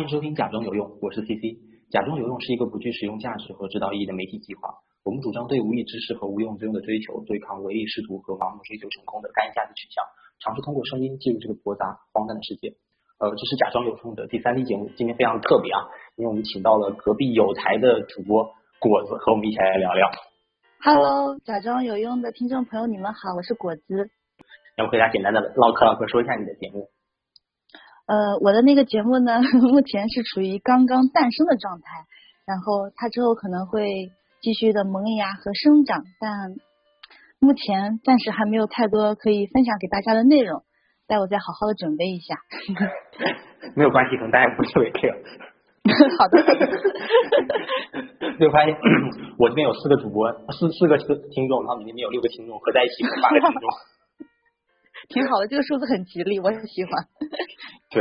欢迎收听《假装有用》，我是 CC。假装有用是一个不具实用价值和指导意义的媒体计划。我们主张对无益知识和无用之用的追求，对抗唯利是图和盲目追求成功的干价值取向，尝试通过声音记录这个驳杂荒诞的世界。呃，这是假装有用的第三期节目，今天非常特别啊，因为我们请到了隔壁有台的主播果子和我们一起来聊聊。Hello，假装有用的听众朋友，你们好，我是果子。要不和大家简单的唠嗑唠嗑，说一下你的节目。呃，我的那个节目呢，目前是处于刚刚诞生的状态，然后它之后可能会继续的萌芽和生长，但目前暂时还没有太多可以分享给大家的内容，待我再好好的准备一下。没有关系，可能大家不是特别 care。好的，好的。就发现我这边有四个主播，四四个听众，然后你那边有六个听众，合在一起有八个听众。挺好的，这个数字很吉利，我很喜欢。对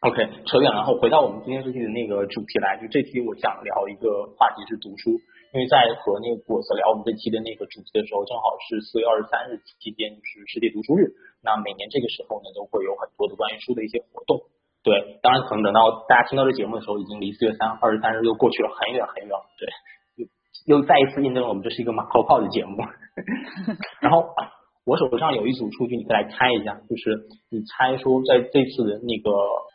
，OK，扯远了，然后回到我们今天这期的那个主题来，就这期我想聊一个话题是读书，因为在和那个果子聊我们这期的那个主题的时候，正好是四月二十三日期间，就是世界读书日。那每年这个时候呢，都会有很多的关于书的一些活动。对，当然可能等到大家听到这节目的时候，已经离四月三二十三日又过去了很远很远了。对，又又再一次印证了我们这是一个马后炮的节目。然后我手上有一组数据，你可以来猜一下，就是你猜说在这次的那个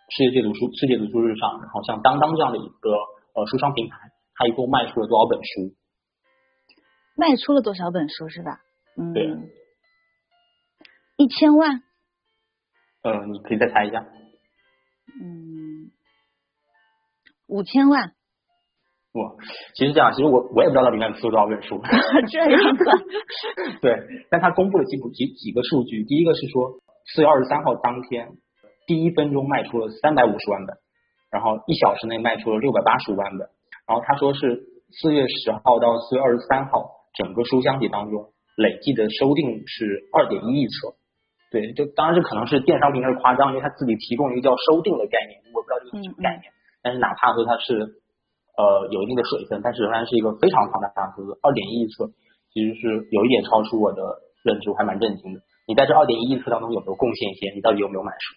世界读书世界读书日上，然后像当当这样的一个呃书商平台，它一共卖出了多少本书？卖出了多少本书是吧？嗯，对，一千万。呃，你可以再猜一下。嗯，五千万。哇，其实这样，其实我我也不知道到底卖出多少本书。这样子。对，但他公布了几几几个数据，第一个是说四月二十三号当天，第一分钟卖出了三百五十万本，然后一小时内卖出了六百八十五万本，然后他说是四月十号到四月二十三号，整个书香节当中累计的收订是二点一亿册。对，就当然这可能是电商平台的夸张，因为他自己提供了一个叫收订的概念，我不知道这个什么概念，但是哪怕说它是呃有一定的水分，但是仍然是一个非常庞大的数字，二点一亿册。其实是有一点超出我的认知，我还蛮震惊的。你在这二点一亿册当中有没有贡献一些？你到底有没有买书？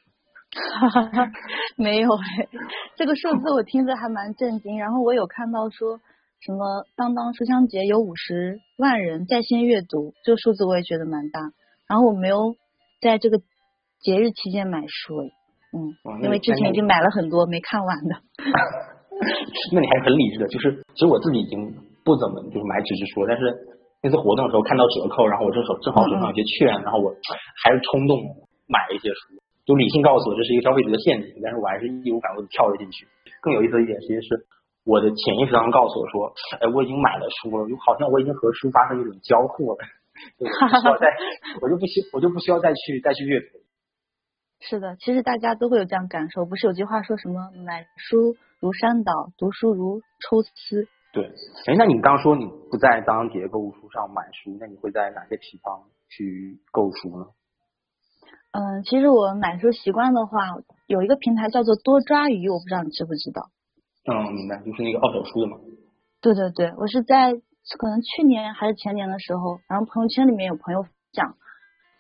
没有哎，这个数字我听着还蛮震惊。然后我有看到说什么当当书香节有五十万人在线阅读，这个数字我也觉得蛮大。然后我没有在这个节日期间买书哎，嗯，因为之前已经买了很多没看完的。那你还是很理智的，就是其实我自己已经不怎么就是买纸质书，但是。那次活动的时候看到折扣，然后我正手正好手上有些券，然后我还是冲动买了一些书。就理性告诉我这是一个消费者的陷阱，但是我还是义无反顾的跳了进去。更有意思的一点其实是我的潜意识当中告诉我说，哎，我已经买了书了，就好像我已经和书发生一种交互了，我就不需要再，我就不需我就不需要再去再去阅读。是的，其实大家都会有这样感受。不是有句话说什么买书如山倒，读书如抽丝。对，哎，那你刚说你不在当当节购物书上买书，那你会在哪些地方去购书呢？嗯，其实我买书习惯的话，有一个平台叫做多抓鱼，我不知道你知不知道。嗯，明白，就是那个二手书的嘛。对对对，我是在可能去年还是前年的时候，然后朋友圈里面有朋友讲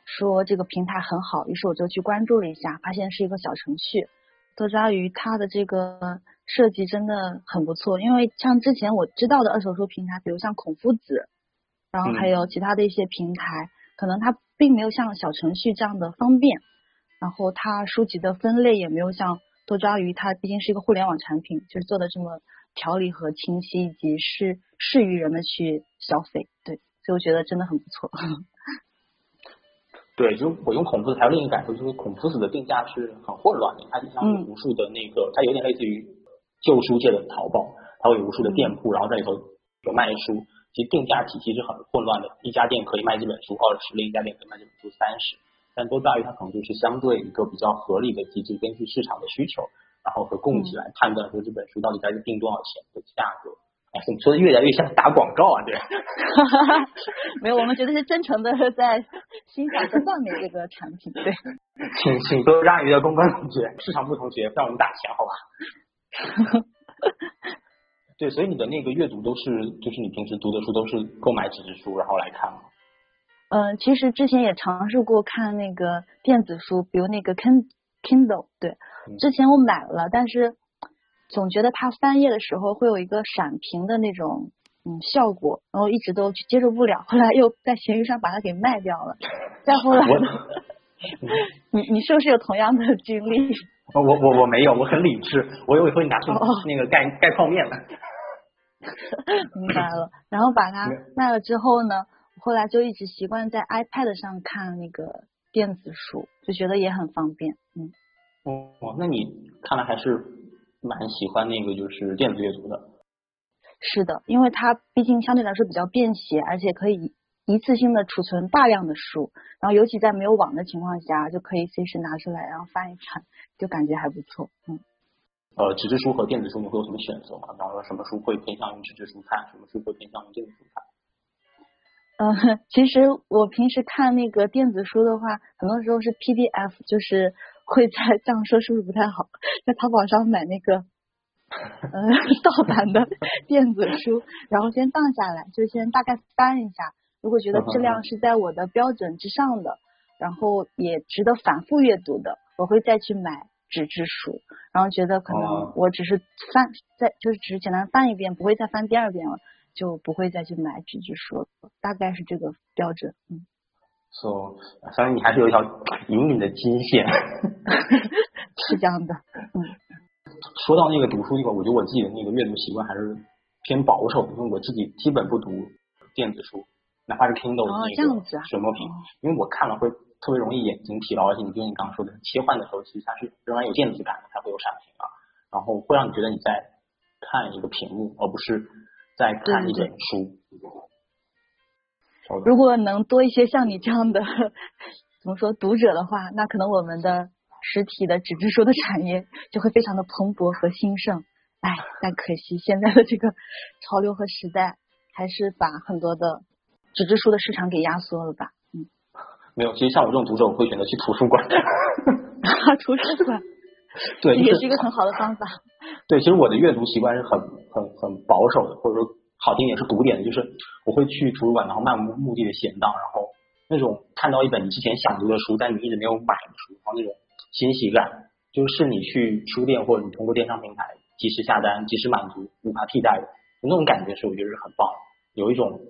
说这个平台很好，于是我就去关注了一下，发现是一个小程序。多抓鱼它的这个。设计真的很不错，因为像之前我知道的二手书平台，比如像孔夫子，然后还有其他的一些平台，嗯、可能它并没有像小程序这样的方便，然后它书籍的分类也没有像多抓鱼，它毕竟是一个互联网产品，就是做的这么条理和清晰，以及是适于人们去消费。对，所以我觉得真的很不错。对，就我用孔夫子还有另一个感受，就是孔夫子的定价是很混乱的，它就像有无数的那个，它有点类似于旧书界的淘宝，它会有无数的店铺，然后在里头有卖书，其实定价体系是很混乱的，一家店可以卖这本书二十，另一家店可以卖这本书三十，但都在于它可能就是相对一个比较合理的机制，根据市场的需求，然后和供给来判断说这本书到底该定多少钱的价格。哎，怎么说的越来越像打广告啊？对，没有，我们觉得是真诚的在欣赏和赞美这个产品。对，请请多让一个公关同学、市场部同学让我们打钱，好吧？对，所以你的那个阅读都是，就是你平时读的书都是购买纸质书然后来看吗？嗯，其实之前也尝试过看那个电子书，比如那个 Kin Kindle，对，嗯之前我买了，但是总觉得它翻页的时候会有一个闪屏的那种嗯效果，然后一直都接受不了，后来又在闲鱼上把它给卖掉了。再后来呢，你你是不是有同样的经历？我我我我没有，我很理智，我以为会拿去哦那个盖盖泡面了。明白了。然后把它卖了之后呢，后来就一直习惯在 iPad 上看那个电子书，就觉得也很方便。嗯，哦，那你看来还是蛮喜欢那个就是电子阅读的。是的，因为它毕竟相对来说比较便携，而且可以一次性的储存大量的书，然后尤其在没有网的情况下，就可以随时拿出来然后翻一翻，就感觉还不错。嗯。呃，纸质书和电子书你会有什么选择吗？比方说什么书会偏向于纸质书看，什么书会偏向于电子书看？嗯，其实我平时看那个电子书的话，很多时候是 PDF，就是会在这样说是不是不太好？在淘宝上买那个呃盗版的电子书，然后先荡下来，就先大概翻一下，如果觉得质量是在我的标准之上的，然后也值得反复阅读的，我会再去买纸质书。然后觉得可能哦我只是翻再就是只是简单翻一遍，不会再翻第二遍了。就不会再去买纸质书了，大概是这个标准。嗯，当于你还是有一条隐隐的金线。是这样的。嗯，说到那个读书这个，我觉得我自己的那个阅读习惯还是偏保守，因为我自己基本不读电子书，哪怕是 Kindle 那个这样子啊水墨屏，哦因为我看了会特别容易眼睛疲劳，而且你就像你刚刚说的，切换的时候其实它是仍然有电子感的，它会有闪屏啊，然后会让你觉得你在看一个屏幕，而不是在看一本书。如果能多一些像你这样的 怎么说读者的话，那可能我们的实体的纸质书的产业就会非常的蓬勃和兴盛。哎，但可惜现在的这个潮流和时代，还是把很多的纸质书的市场给压缩了吧。嗯，没有，其实像我这种读者，我会选择去图书馆。图书馆对，就也是一个很好的方法。对，其实我的阅读习惯是很很很保守的，或者说好听点是古典的，就是我会去图书馆，然后漫无目的的闲荡，然后那种看到一本你之前想读的书，但你一直没有买的书，然后那种欣喜感，就是你去书店或者你通过电商平台及时下单、及时满足，无法替代的，那种感觉是我觉得是很棒，有一种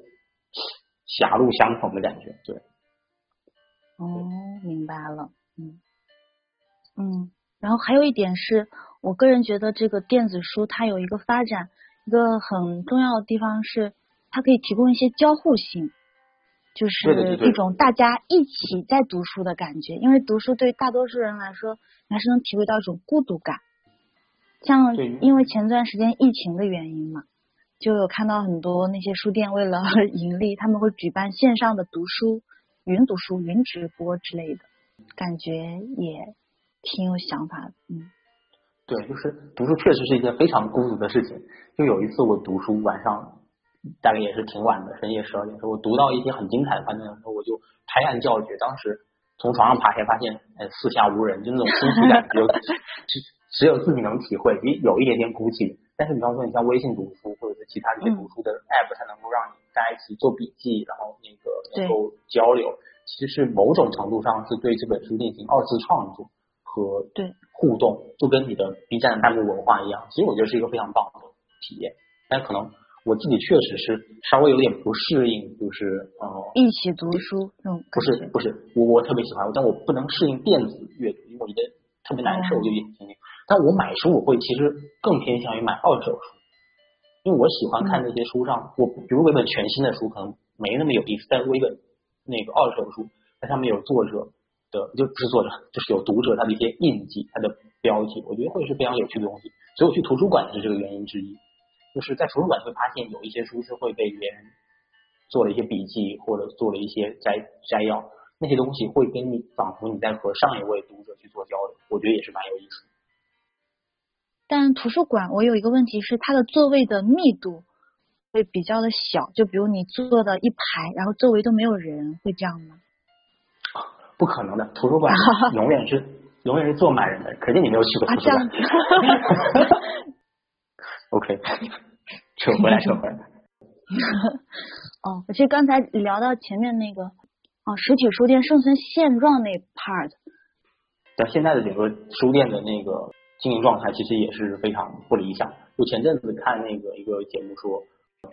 狭路相逢的感觉。对，哦，明白了，嗯嗯，然后还有一点是我个人觉得这个电子书它有一个发展一个很重要的地方是，它可以提供一些交互性，就是一种大家一起在读书的感觉。因为读书对大多数人来说，还是能体会到一种孤独感。像因为前段时间疫情的原因嘛，就有看到很多那些书店为了 盈利，他们会举办线上的读书、云读书、云直播之类的，感觉也挺有想法的。嗯，对，就是读书确实是一件非常孤独的事情。就有一次我读书，晚上大概也是挺晚的，深夜十二点的时候，我读到一些很精彩的观点的时候，我就拍案叫绝。当时从床上爬起来，发现哎四下无人，就那种孤寂感，只有 只只有自己能体会，也有一点点孤寂。但是比方说你像微信读书或者是其他一些嗯读书的 app，它能够让你大家一起做笔记，然后那个能够交流，其实是某种程度上是对这本书进行二次创作和对互动，就跟你的 B 站的弹幕文化一样。其实我觉得是一个非常棒的体验，但可能我自己确实是稍微有点不适应，就是呃，一起读书那种不。是不是，我我特别喜欢，但我不能适应电子阅读，因为我觉得特别难受，哦就眼睛。但我买书我会其实更偏向于买二手书，因为我喜欢看那些书上，我比如我一本全新的书可能没那么有意思，但是我一本那个二手书，它上面有作者的，就不是作者，就是有读者他的一些印记，他的标记，我觉得会是非常有趣的东西。所以我去图书馆也是这个原因之一，就是在图书馆会发现有一些书是会被别人做了一些笔记或者做了一些摘摘要，那些东西会跟你仿佛你在和上一位读者去做交流，我觉得也是蛮有意思的。但图书馆我有一个问题是，它的座位的密度会比较的小，就比如你坐的一排，然后周围都没有人，会这样吗？不可能的，图书馆 永远是永远是坐满人的，肯定你没有去过啊，图书馆。OK，扯回来，扯回来。哦，我其实刚才聊到前面那个哦，实体书店生存现状那 part，但现在的整个书店的那个经营状态其实也是非常不理想。就前阵子看那个一个节目说，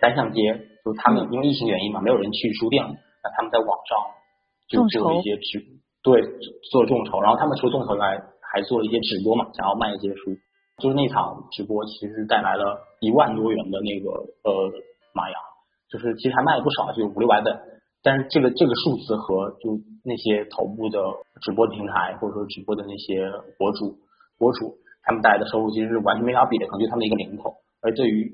单向街就他们嗯因为疫情原因嘛，没有人去书店了，那他们在网上就众做了一些直对做众筹，然后他们除了众筹以外，还做了一些直播嘛，想要卖一些书。就是那场直播其实带来了一万多元的那个呃马洋，就是其实还卖了不少，就五六百本。但是这个这个数字和就那些头部的直播平台或者说直播的那些博主博主他们带来的收入其实是完全没法比的，可能就他们的一个零头。而对于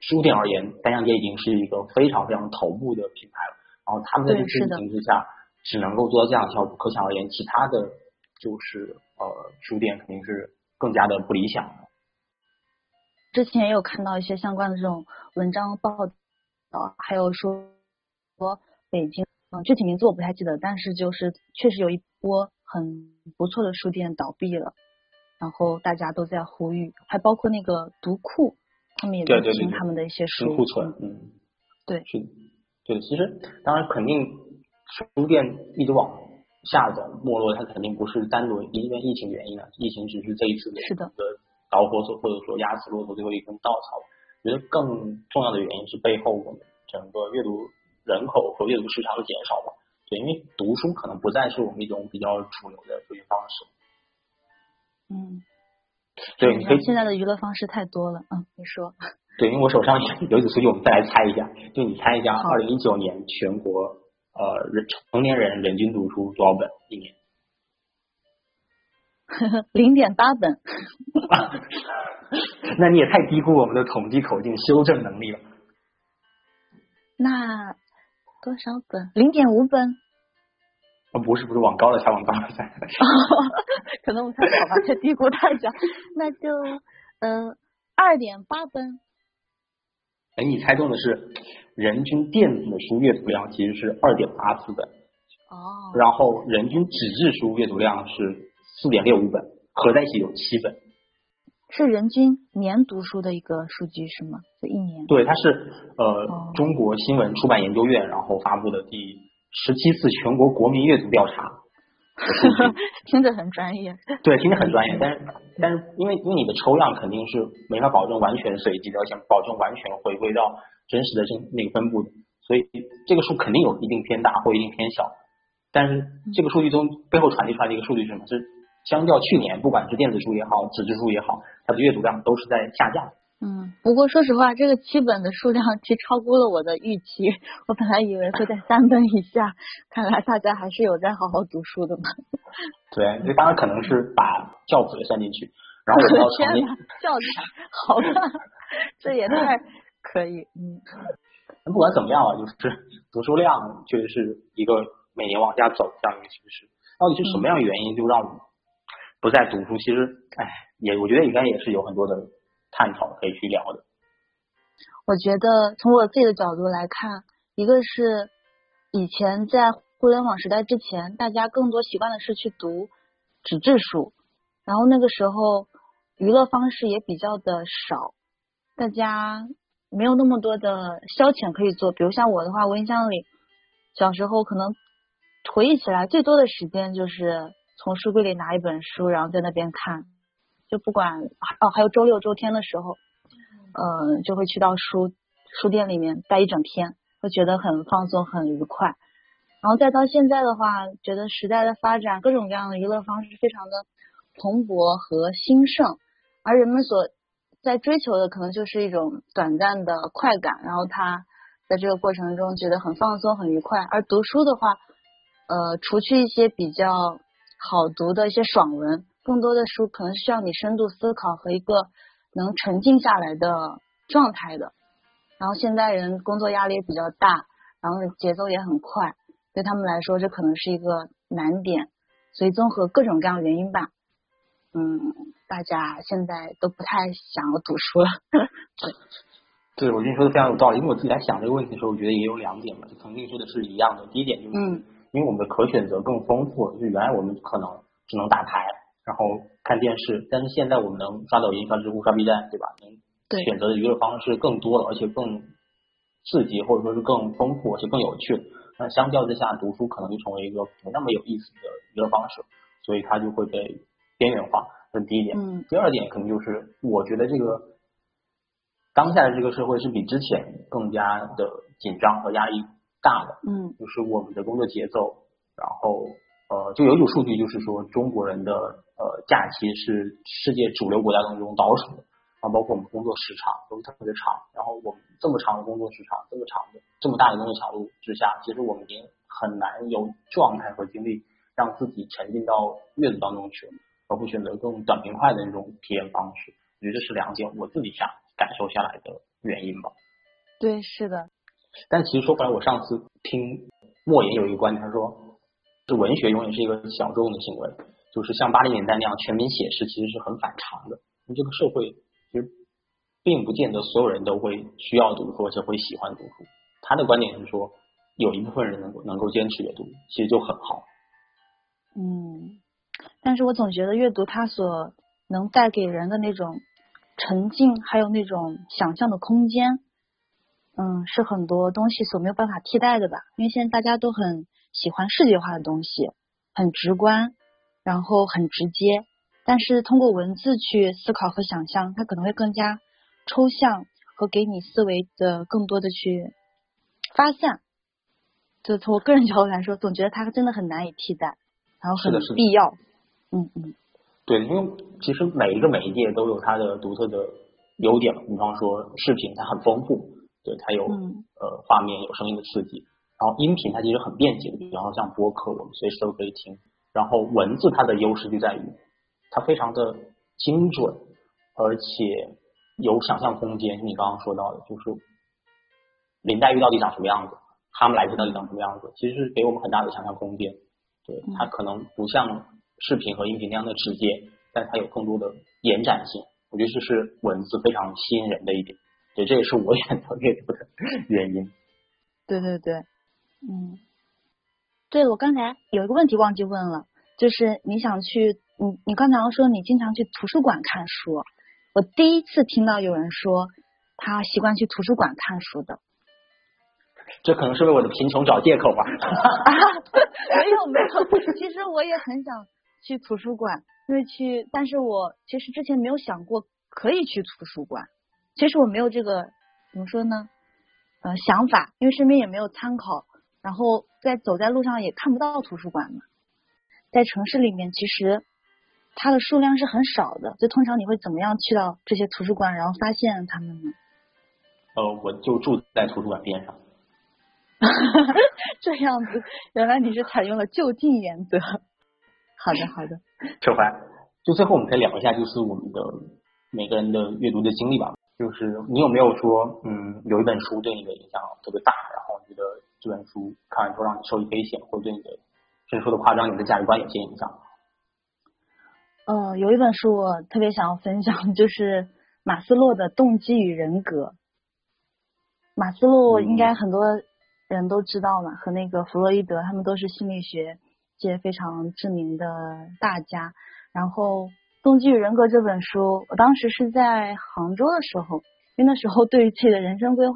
书店而言，单向街已经是一个非常非常头部的品牌了。然后他们在这个对是的情形之下，只能够做到这样的效果，可想而知，其他的就是呃书店肯定是更加的不理想的。之前也有看到一些相关的这种文章报道，还有说说北京，嗯，具体名字我不太记得，但是就是确实有一波很不错的书店倒闭了，然后大家都在呼吁，还包括那个读库，他们也在清他们的一些书新库存嗯，嗯，对是，对，其实当然肯定书店一直往下走没落，它肯定不是单独因为疫情原因的，疫情只是这一次的导火索或者说压死骆驼最后一根稻草。我觉得更重要的原因是背后我们整个阅读人口和阅读市场的减少吧。对，因为读书可能不再是我们一种比较主流的学习方式。嗯，对，你可以现在的娱乐方式太多了，嗯，你说，对，因为我手上有几组数据，我们再来猜一下。就你猜一下，好二零一九年全国呃人成年人人均读书多少本一年？零点八本，那你也太低估我们的统计口径修正能力了。那多少本？零点五本，啊，不是不是，往高了猜，往高了猜。可能我太好吧，太低估大家，那就嗯二点八分，哎，你猜中的是人均电子的书阅读量其实是二点八四本，哦，然后人均纸质书阅读量是四点六五本，合在一起有七本。是人均年读书的一个数据是吗？就一年？对，它是呃、哦中国新闻出版研究院然后发布的第十七次全国国民阅读调查。听着很专业。对，听着很专业，但是但是因为因为你的抽样肯定是没法保证完全随机的，而且保证完全回归到真实的这那个分布的，所以这个数肯定有一定偏大或一定偏小。但是这个数据中背后传递出来的一个数据是什么？是相较去年，不管是电子书也好，纸质书也好，它的阅读量都是在下降。嗯，不过说实话，这个七本的数量其实超过了我的预期。我本来以为会在三本以下，看来大家还是有在好好读书的嘛。对，这当然可能是把教辅也算进去，然后我们要成立天哪，教育好吧，这也太可以，嗯。不管怎么样啊，就是读书量确实是一个每年往下走这样一个趋势。到底是什么样的原因就让我们不再读书？其实，哎，也我觉得应该也是有很多的探讨可以去聊的。我觉得从我自己的角度来看，一个是以前在互联网时代之前，大家更多习惯的是去读纸质书，然后那个时候娱乐方式也比较的少，大家没有那么多的消遣可以做。比如像我的话，我印象里小时候可能回忆起来最多的时间就是从书柜里拿一本书，然后在那边看，就不管哦，还有周六周天的时候。呃，就会去到书书店里面待一整天，会觉得很放松、很愉快。然后再到现在的话，觉得时代的发展，各种各样的娱乐方式非常的蓬勃和兴盛，而人们所在追求的可能就是一种短暂的快感，然后他在这个过程中觉得很放松、很愉快。而读书的话，呃，除去一些比较好读的一些爽文，更多的书可能需要你深度思考和一个。能沉静下来的状态的，然后现代人工作压力也比较大，然后节奏也很快，对他们来说这可能是一个难点，所以综合各种各样原因吧，嗯，大家现在都不太想要读书了。对，我觉得你说的非常有道理，因为我自己在想这个问题的时候，我觉得也有两点嘛，就肯定说的是一样的。第一点就是，嗯，因为我们的可选择更丰富，就是原来我们可能只能打牌。然后看电视，但是现在我们能刷抖音、刷知乎、刷 B 站，对吧？能选择的娱乐方式更多了，而且更刺激，或者说是更丰富，而且更有趣。那相较之下，读书可能就成为一个不那么有意思的娱乐方式，所以它就会被边缘化。这是第一点。嗯第二点可能就是，我觉得这个当下的这个社会是比之前更加的紧张和压力大的。嗯就是我们的工作节奏，然后呃，就有一组数据，就是说中国人的呃假期是世界主流国家当中倒数的，然后包括我们工作时长都特别长，然后我们这么长的工作时长，这么长的这么大的工作强度之下，其实我们已经很难有状态和精力让自己沉浸到阅读当中去，而会选择更短平快的那种体验方式。我觉得这是两点我自己想感受下来的原因吧。对，是的，但其实说回来，我上次听莫言有一个观点，他说，是文学永远是一个小众的行为，就是像八零年代那样全民写诗，其实是很反常的。因为这个社会其实并不见得所有人都会需要读书，而且会喜欢读书。他的观点是说，有一部分人能够能够坚持阅读，其实就很好。嗯，但是我总觉得阅读它所能带给人的那种沉浸，还有那种想象的空间，嗯，是很多东西所没有办法替代的吧。因为现在大家都很喜欢视觉化的东西，很直观，然后很直接。但是通过文字去思考和想象，它可能会更加抽象和给你思维的更多的去发散。就从我个人角度来说，总觉得它真的很难以替代，然后很是的是的必要。嗯嗯对，因为其实每一个媒介都有它的独特的优点嘛。比方说视频，它很丰富，对，它有、嗯呃画面有声音的刺激。然后音频它其实很便捷，比方说像播客，我们随时都可以听。然后文字它的优势就在于它非常的精准，而且有想象空间。你刚刚说到的，就是林黛玉到底长什么样子，哈姆莱特到底长什么样子，其实是给我们很大的想象空间。对，它可能不像视频和音频那样的直接，但它有更多的延展性。我觉得这是文字非常吸引人的一点。对，这也是我选择阅读的原因。对对对，嗯，对了，我刚才有一个问题忘记问了，就是你想去，你你刚才说你经常去图书馆看书，我第一次听到有人说他习惯去图书馆看书的。这可能是为我的贫穷找借口吧。啊，没有没有，其实我也很想去图书馆，因为去，但是我其实之前没有想过可以去图书馆，其实我没有这个怎么说呢，呃想法，因为身边也没有参考，然后在走在路上也看不到图书馆嘛，在城市里面其实它的数量是很少的，就通常你会怎么样去到这些图书馆，然后发现它们呢？呃，我就住在图书馆边上。这样子，原来你是采用了就近原则。好的，好的。扯回来，就最后我们可以聊一下，就是我们的每个人的阅读的经历吧。就是你有没有说，嗯，有一本书对你的影响特别大，然后觉得这本书看完之后让你受益匪浅，或者对你的甚至说的夸张，你的价值观有些影响？呃，有一本书我特别想要分享，就是马斯洛的动机与人格。马斯洛应该很多人都知道嘛，和那个弗洛伊德他们都是心理学界非常知名的大家。然后《动机与人格》这本书，我当时是在杭州的时候，因为那时候对于自己的人生规划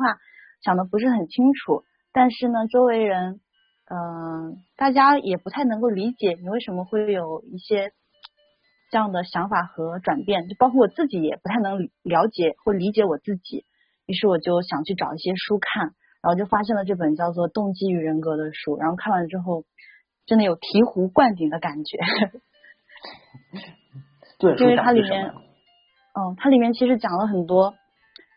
想的不是很清楚，但是呢，周围人，嗯、大家也不太能够理解你为什么会有一些这样的想法和转变，就包括我自己也不太能了解或理解我自己。于是我就想去找一些书看，然后就发现了这本叫做《动机与人格》的书，然后看完之后，真的有醍醐灌顶的感觉。对 因为它里面，嗯，它里面其实讲了很多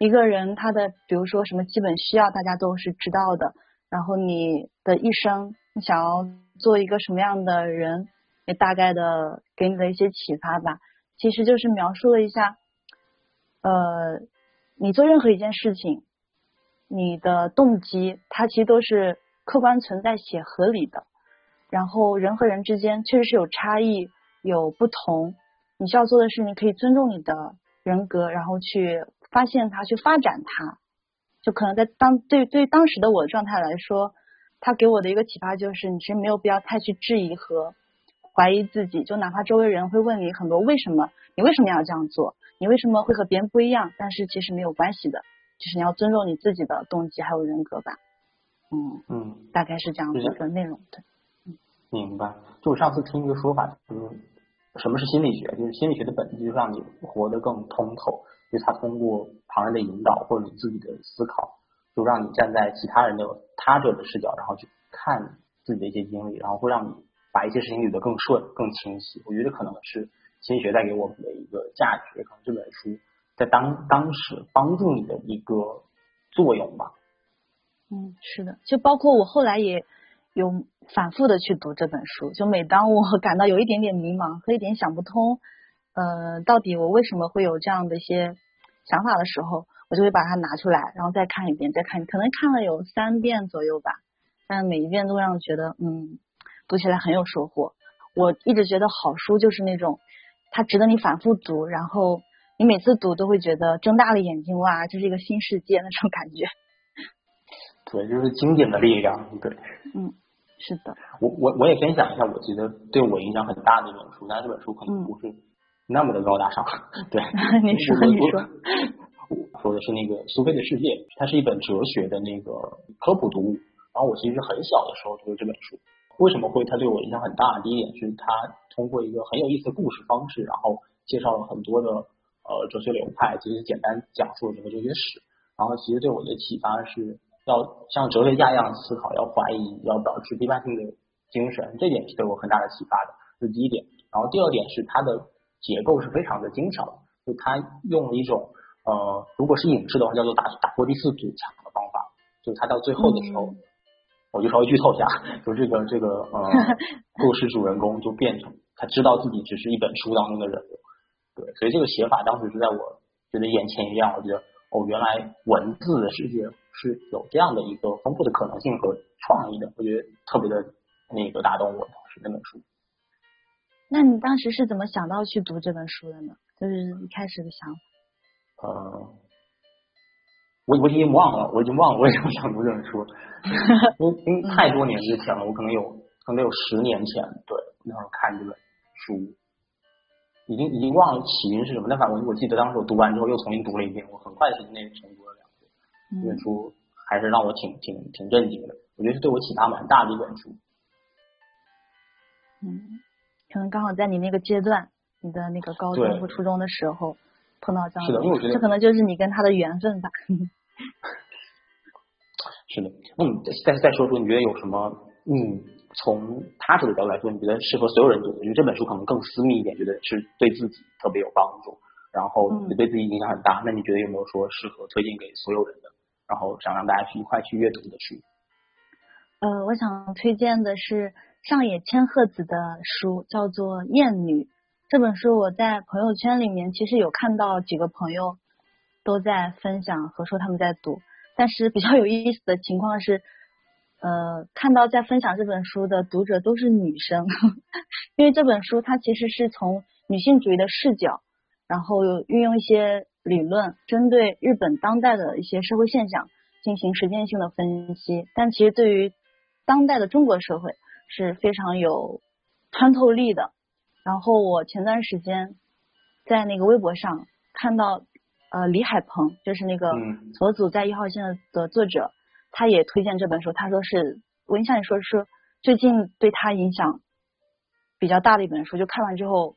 一个人他的，比如说什么基本需要，大家都是知道的。然后你的一生，你想要做一个什么样的人，也大概的给你的一些启发吧。其实就是描述了一下，呃，你做任何一件事情，你的动机，它其实都是客观存在且合理的。然后人和人之间确实是有差异，有不同。你需要做的是，你可以尊重你的人格，然后去发现它，去发展它。就可能在当对对当时的我的状态来说，他给我的一个启发就是，你其实没有必要太去质疑和怀疑自己。就哪怕周围人会问你很多为什么，你为什么要这样做，你为什么会和别人不一样，但是其实没有关系的，就是你要尊重你自己的动机还有人格吧。嗯，嗯，大概是这样的一个内容。对，明白。就我上次听一个说法，就是什么是心理学？就是心理学的本质就是让你活得更通透，就是它通过旁人的引导或者你自己的思考，就让你站在其他人的他者的视角，然后去看自己的一些经历，然后会让你把一些事情捋得更顺、更清晰。我觉得可能是心理学带给我们的一个价值，可能这本书在当当时帮助你的一个作用吧。嗯，是的，就包括我后来也有反复的去读这本书，就每当我感到有一点点迷茫和一点想不通，呃，到底我为什么会有这样的一些想法的时候，我就会把它拿出来，然后再看一遍，再看，可能看了有三遍左右吧，但每一遍都让我觉得，嗯，读起来很有收获。我一直觉得好书就是那种，它值得你反复读，然后你每次读都会觉得睁大了眼睛，哇，这是一个新世界那种感觉。对，就是经典的力量。对。嗯，是的，我我我也分享一下，我觉得对我影响很大的一本书，但是这本书可能嗯不是那么的高大上。对，你说你说，我说的是那个《苏菲的世界》，它是一本哲学的那个科普读物。然后我其实很小的时候就有这本书，为什么会它对我影响很大？第一点是它通过一个很有意思的故事方式，然后介绍了很多的呃哲学流派，其实简单讲述了整个哲学史。然后其实对我的启发是要像哲学家一样思考，要怀疑，要保持批判性的精神，这点是对我很大的启发的，这是第一点。然后第二点是它的结构是非常的精巧的，就它用了一种呃，如果是影视的话，叫做打打破第四堵墙的方法，就它到最后的时候，嗯。我就稍微剧透一下，就这个这个呃，故事主人公就变成他知道自己只是一本书当中的人物，对，所以这个写法当时是在我觉得眼前一亮，我觉得哦，原来文字的世界是有这样的一个丰富的可能性和创意的，我觉得特别的那个打动我，当时那本书。那你当时是怎么想到去读这本书的呢？就是一开始的想法。呃，我我已经忘了，我已经忘了为什么想读这本书，因为因为太多年之前了，我可能有可能有十年前，对那会儿看这本书，已经已经忘了起因是什么，但反正我我记得当时我读完之后又重新读了一遍，我很快的时间内重读了两遍，这本嗯书还是让我挺挺挺震惊的，我觉得是对我启发蛮大的一本书。嗯，可能刚好在你那个阶段，你的那个高中对或初中的时候碰到这样的是的我觉得这可能就是你跟他的缘分吧。是的，那你再再说说，你觉得有什么？嗯，从他者的角度来说，你觉得适合所有人读的？因为这本书可能更私密一点，觉得是对自己特别有帮助，然后嗯也对自己影响很大。那你觉得有没有说适合推荐给所有人的？然后想让大家去一块去阅读的书？呃，我想推荐的是上野千鹤子的书，叫做《艳女》。这本书我在朋友圈里面其实有看到几个朋友都在分享和说他们在读，但是比较有意思的情况是，呃，看到在分享这本书的读者都是女生，因为这本书它其实是从女性主义的视角，然后运用一些理论，针对日本当代的一些社会现象进行实践性的分析，但其实对于当代的中国社会是非常有穿透力的。然后我前段时间在那个微博上看到，呃，李海鹏就是那个嗯佛祖在一号线的作者，他也推荐这本书，他说是我印象里说是最近对他影响比较大的一本书，就看完之后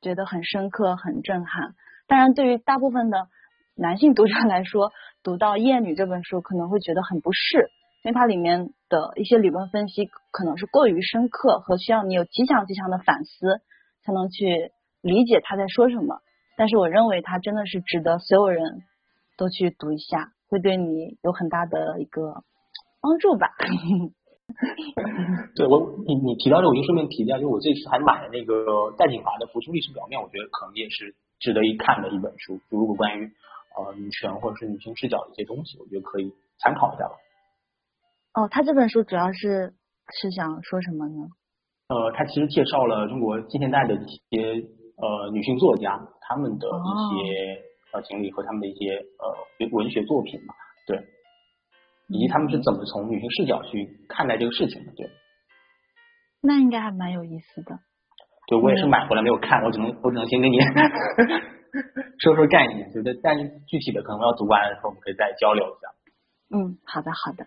觉得很深刻、很震撼。当然，对于大部分的男性读者来说，读到《厌女》这本书可能会觉得很不适，因为它里面的一些理论分析可能是过于深刻和需要你有极强极强的反思才能去理解他在说什么。但是我认为它真的是值得所有人都去读一下，会对你有很大的一个帮助吧。对我，你你提到这，我就顺便提一下，就我这次还买了那个戴锦华的《浮出历史表面》，我觉得可能也是值得一看的一本书。就如果关于呃女权或者是女性视角的一些东西，我觉得可以参考一下吧。哦，他这本书主要是是想说什么呢？呃，他其实介绍了中国近现代的一些呃女性作家他们的一些、呃经历和他们的一些呃文学作品嘛，对，以及他们是怎么从女性视角去看待这个事情的，对。那应该还蛮有意思的。对，我也是嗯买回来没有看，我只能我只能先跟你 说说概念，觉得但是具体的可能要读完的时候我们可以再交流一下。嗯，好的好的。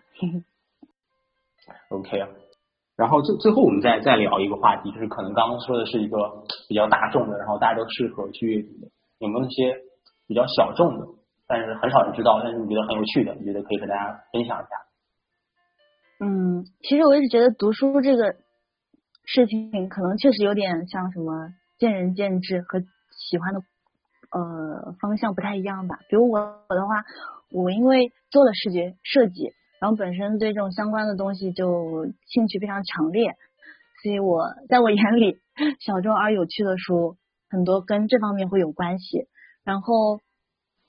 OK 啊。然后最最后我们再再聊一个话题，就是可能刚刚说的是一个比较大众的，然后大家都适合去，有没有那些比较小众的，但是很少人知道，但是你觉得很有趣的，你觉得可以和大家分享一下？嗯，其实我一直觉得读书这个事情，可能确实有点像什么见仁见智和喜欢的呃方向不太一样吧。比如我我的话，我因为做了视觉设计。然后本身对这种相关的东西就兴趣非常强烈，所以我在我眼里，小众而有趣的书很多跟这方面会有关系。然后，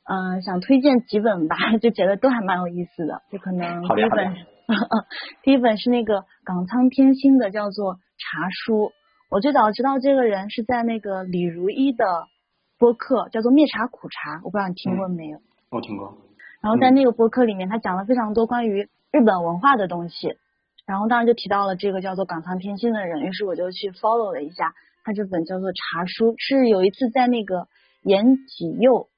嗯，想推荐几本吧，就觉得都还蛮有意思的。就可能第一本，第一本是那个冈仓天心的，叫做《茶书》。我最早知道这个人是在那个李如一的播客，叫做《灭茶苦茶》，我不知道你听过没有？我听过。然后在那个播客里面，他讲了非常多关于日本文化的东西，然后当然就提到了这个叫做冈仓天心的人，于是我就去 follow 了一下他这本叫做《茶书》，是有一次在那个岩井佑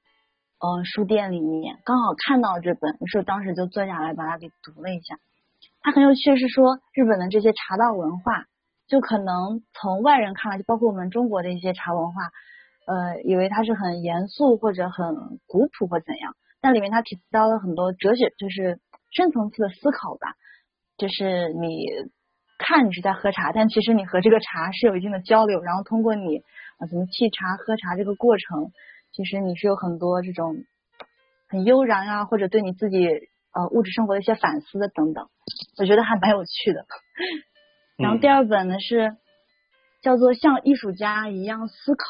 呃书店里面刚好看到这本，于是当时就坐下来把它给读了一下。他很有趣，是说日本的这些茶道文化，就可能从外人看来，就包括我们中国的一些茶文化，呃，以为它是很严肃或者很古朴或怎样。那里面他提到了很多哲学，就是深层次的思考吧。就是你看你是在喝茶，但其实你和这个茶是有一定的交流。然后通过你啊怎么沏茶、喝茶这个过程，其实你是有很多这种很悠然啊，或者对你自己呃物质生活的一些反思的等等。我觉得还蛮有趣的。然后第二本呢是叫做《像艺术家一样思考》。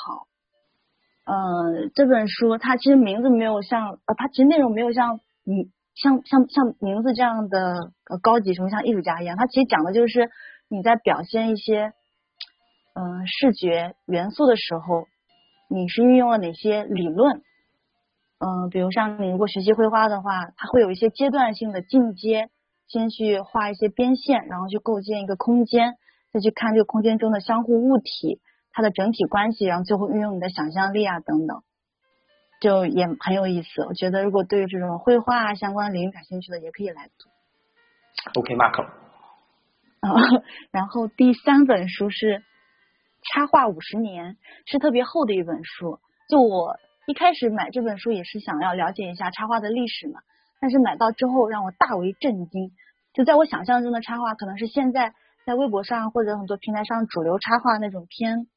嗯，这本书它其实名字没有像呃，它其实内容没有像你像像像名字这样的呃高级，什么像艺术家一样。它其实讲的就是你在表现一些嗯视觉元素的时候，你是运用了哪些理论？嗯，比如像你如果学习绘画的话，它会有一些阶段性的进阶，先去画一些边线，然后去构建一个空间，再去看这个空间中的相互物体。它的整体关系，然后最后运用你的想象力啊等等，就也很有意思。我觉得如果对于这种绘画相关领域感兴趣的，也可以来读。OK，Mark。啊，然后第三本书是《插画五十年》，是特别厚的一本书。就我一开始买这本书也是想要了解一下插画的历史嘛，但是买到之后让我大为震惊。就在我想象中的插画，可能是现在。在微博上或者很多平台上，主流插画那种偏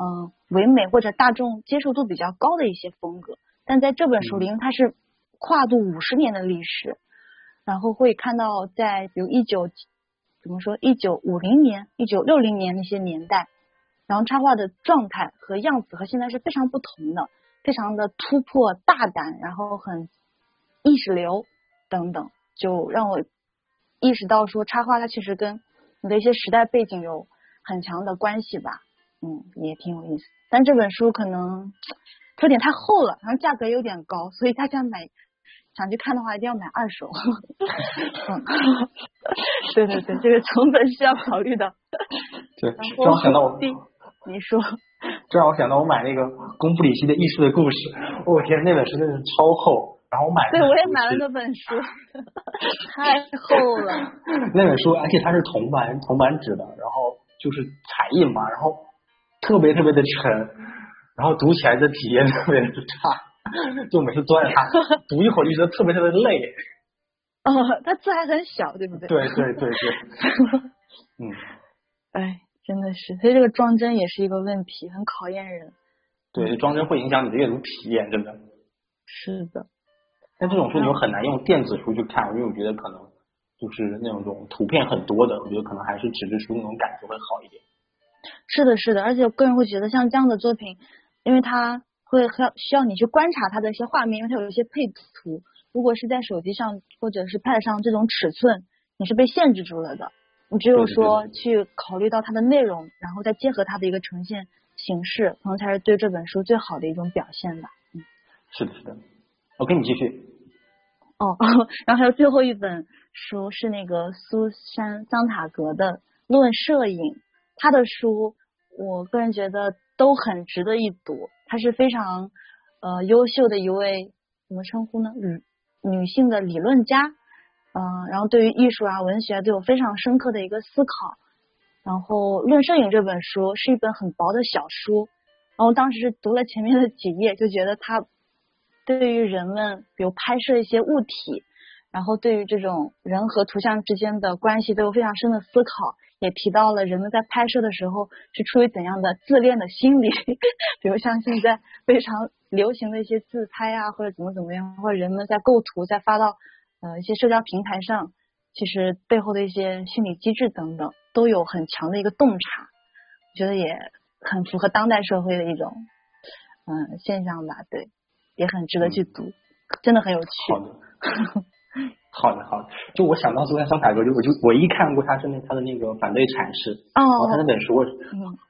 嗯唯美或者大众接受度比较高的一些风格，但在这本书里，它是跨度五十年的历史，然后会看到在比如一九怎么说一九五零年、一九六零年那些年代，然后插画的状态和样子和现在是非常不同的，非常的突破、大胆，然后很意识流等等，就让我意识到说插画它确实跟你的一些时代背景有很强的关系吧，嗯，也挺有意思。但这本书可能特点太厚了，然后价格有点高，所以大家买想去看的话，一定要买二手。嗯，对对对，这个成本是要考虑的。对，这让我想到我，你说，这让我想到我买那个宫布里希的《艺术的故事》，我天，那本书真的是超厚。然后我买，对我也买了那本书，太厚了。那本书，而且它是铜版铜版纸的，然后就是彩印嘛，然后特别特别的沉，然后读起来的体验特别的差，就每次坐在它读一会儿就觉得特别特别累。哦，它字还很小，对不对？对对对对。嗯。哎，真的是，所以这个装帧也是一个问题，很考验人。对，装帧会影响你的阅读体验，真的。是的。但这种书你又很难用电子书去看，因为我觉得可能就是那种图片很多的，我觉得可能还是纸质书那种感觉会好一点。是的，是的，而且我个人会觉得像这样的作品，因为它会需要需要你去观察它的一些画面，因为它有一些配图，如果是在手机上或者是 Pad 上，这种尺寸你是被限制住了的。你只有说去考虑到它的内容，然后再结合它的一个呈现形式，可能才是对这本书最好的一种表现吧。嗯，是的，是的。我跟你继续。哦，然后还有最后一本书是那个苏珊桑塔格的《论摄影》，他的书我个人觉得都很值得一读。她是非常呃优秀的一位怎么称呼呢？女女性的理论家，嗯，然后对于艺术啊、文学都有非常深刻的一个思考。然后《论摄影》这本书是一本很薄的小书，然后当时读了前面的几页，就觉得它对于人们，比如拍摄一些物体，然后对于这种人和图像之间的关系都有非常深的思考，也提到了人们在拍摄的时候是出于怎样的自恋的心理，比如像现在非常流行的一些自拍啊，或者怎么怎么样，或者人们在构图再发到呃一些社交平台上，其实背后的一些心理机制等等。都有很强的一个洞察，我觉得也很符合当代社会的一种嗯现象吧，对，也很值得去读，真的很有趣。好的，好的，好的。就我想到昨天桑塔格，就我就我一看过他是那他的那个反对阐释，哦，他那本书我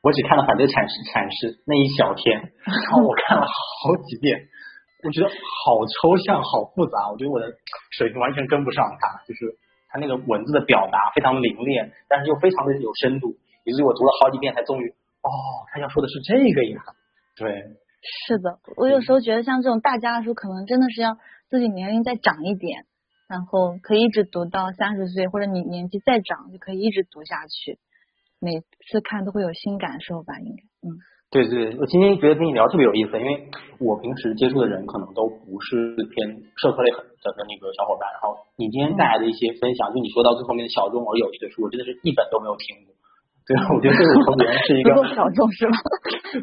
我只看了反对阐释阐释那一小篇，然后我看了好几遍，我觉得好抽象，好复杂，我觉得我的水平完全跟不上他，就是。他那个文字的表达非常凌冽，但是又非常的有深度，以至于我读了好几遍才终于，哦，他要说的是这个呀。对，是的，我有时候觉得像这种大家的书，可能真的是要自己年龄再长一点，然后可以一直读到三十岁，或者你年纪再长就可以一直读下去，每次看都会有新感受吧，应该，嗯。对对，我今天觉得跟你聊特别有意思，因为我平时接触的人可能都不是偏社科类很的那个小伙伴，然后你今天带来的一些分享，就你说到最后面的小众而有趣的书，我真的是一本都没有听过。对，我觉得这个从别人是一个如果小众是吧？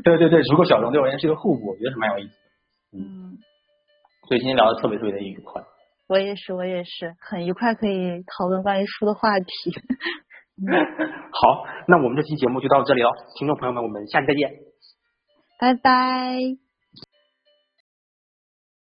对 对对，足够小众，对我而言是一个互补，我觉得是蛮有意思的。嗯，所以今天聊的特别特别的愉快。我也是，我也是很愉快，可以讨论关于书的话题。好，那我们这期节目就到这里了，听众朋友们，我们下期再见。拜拜。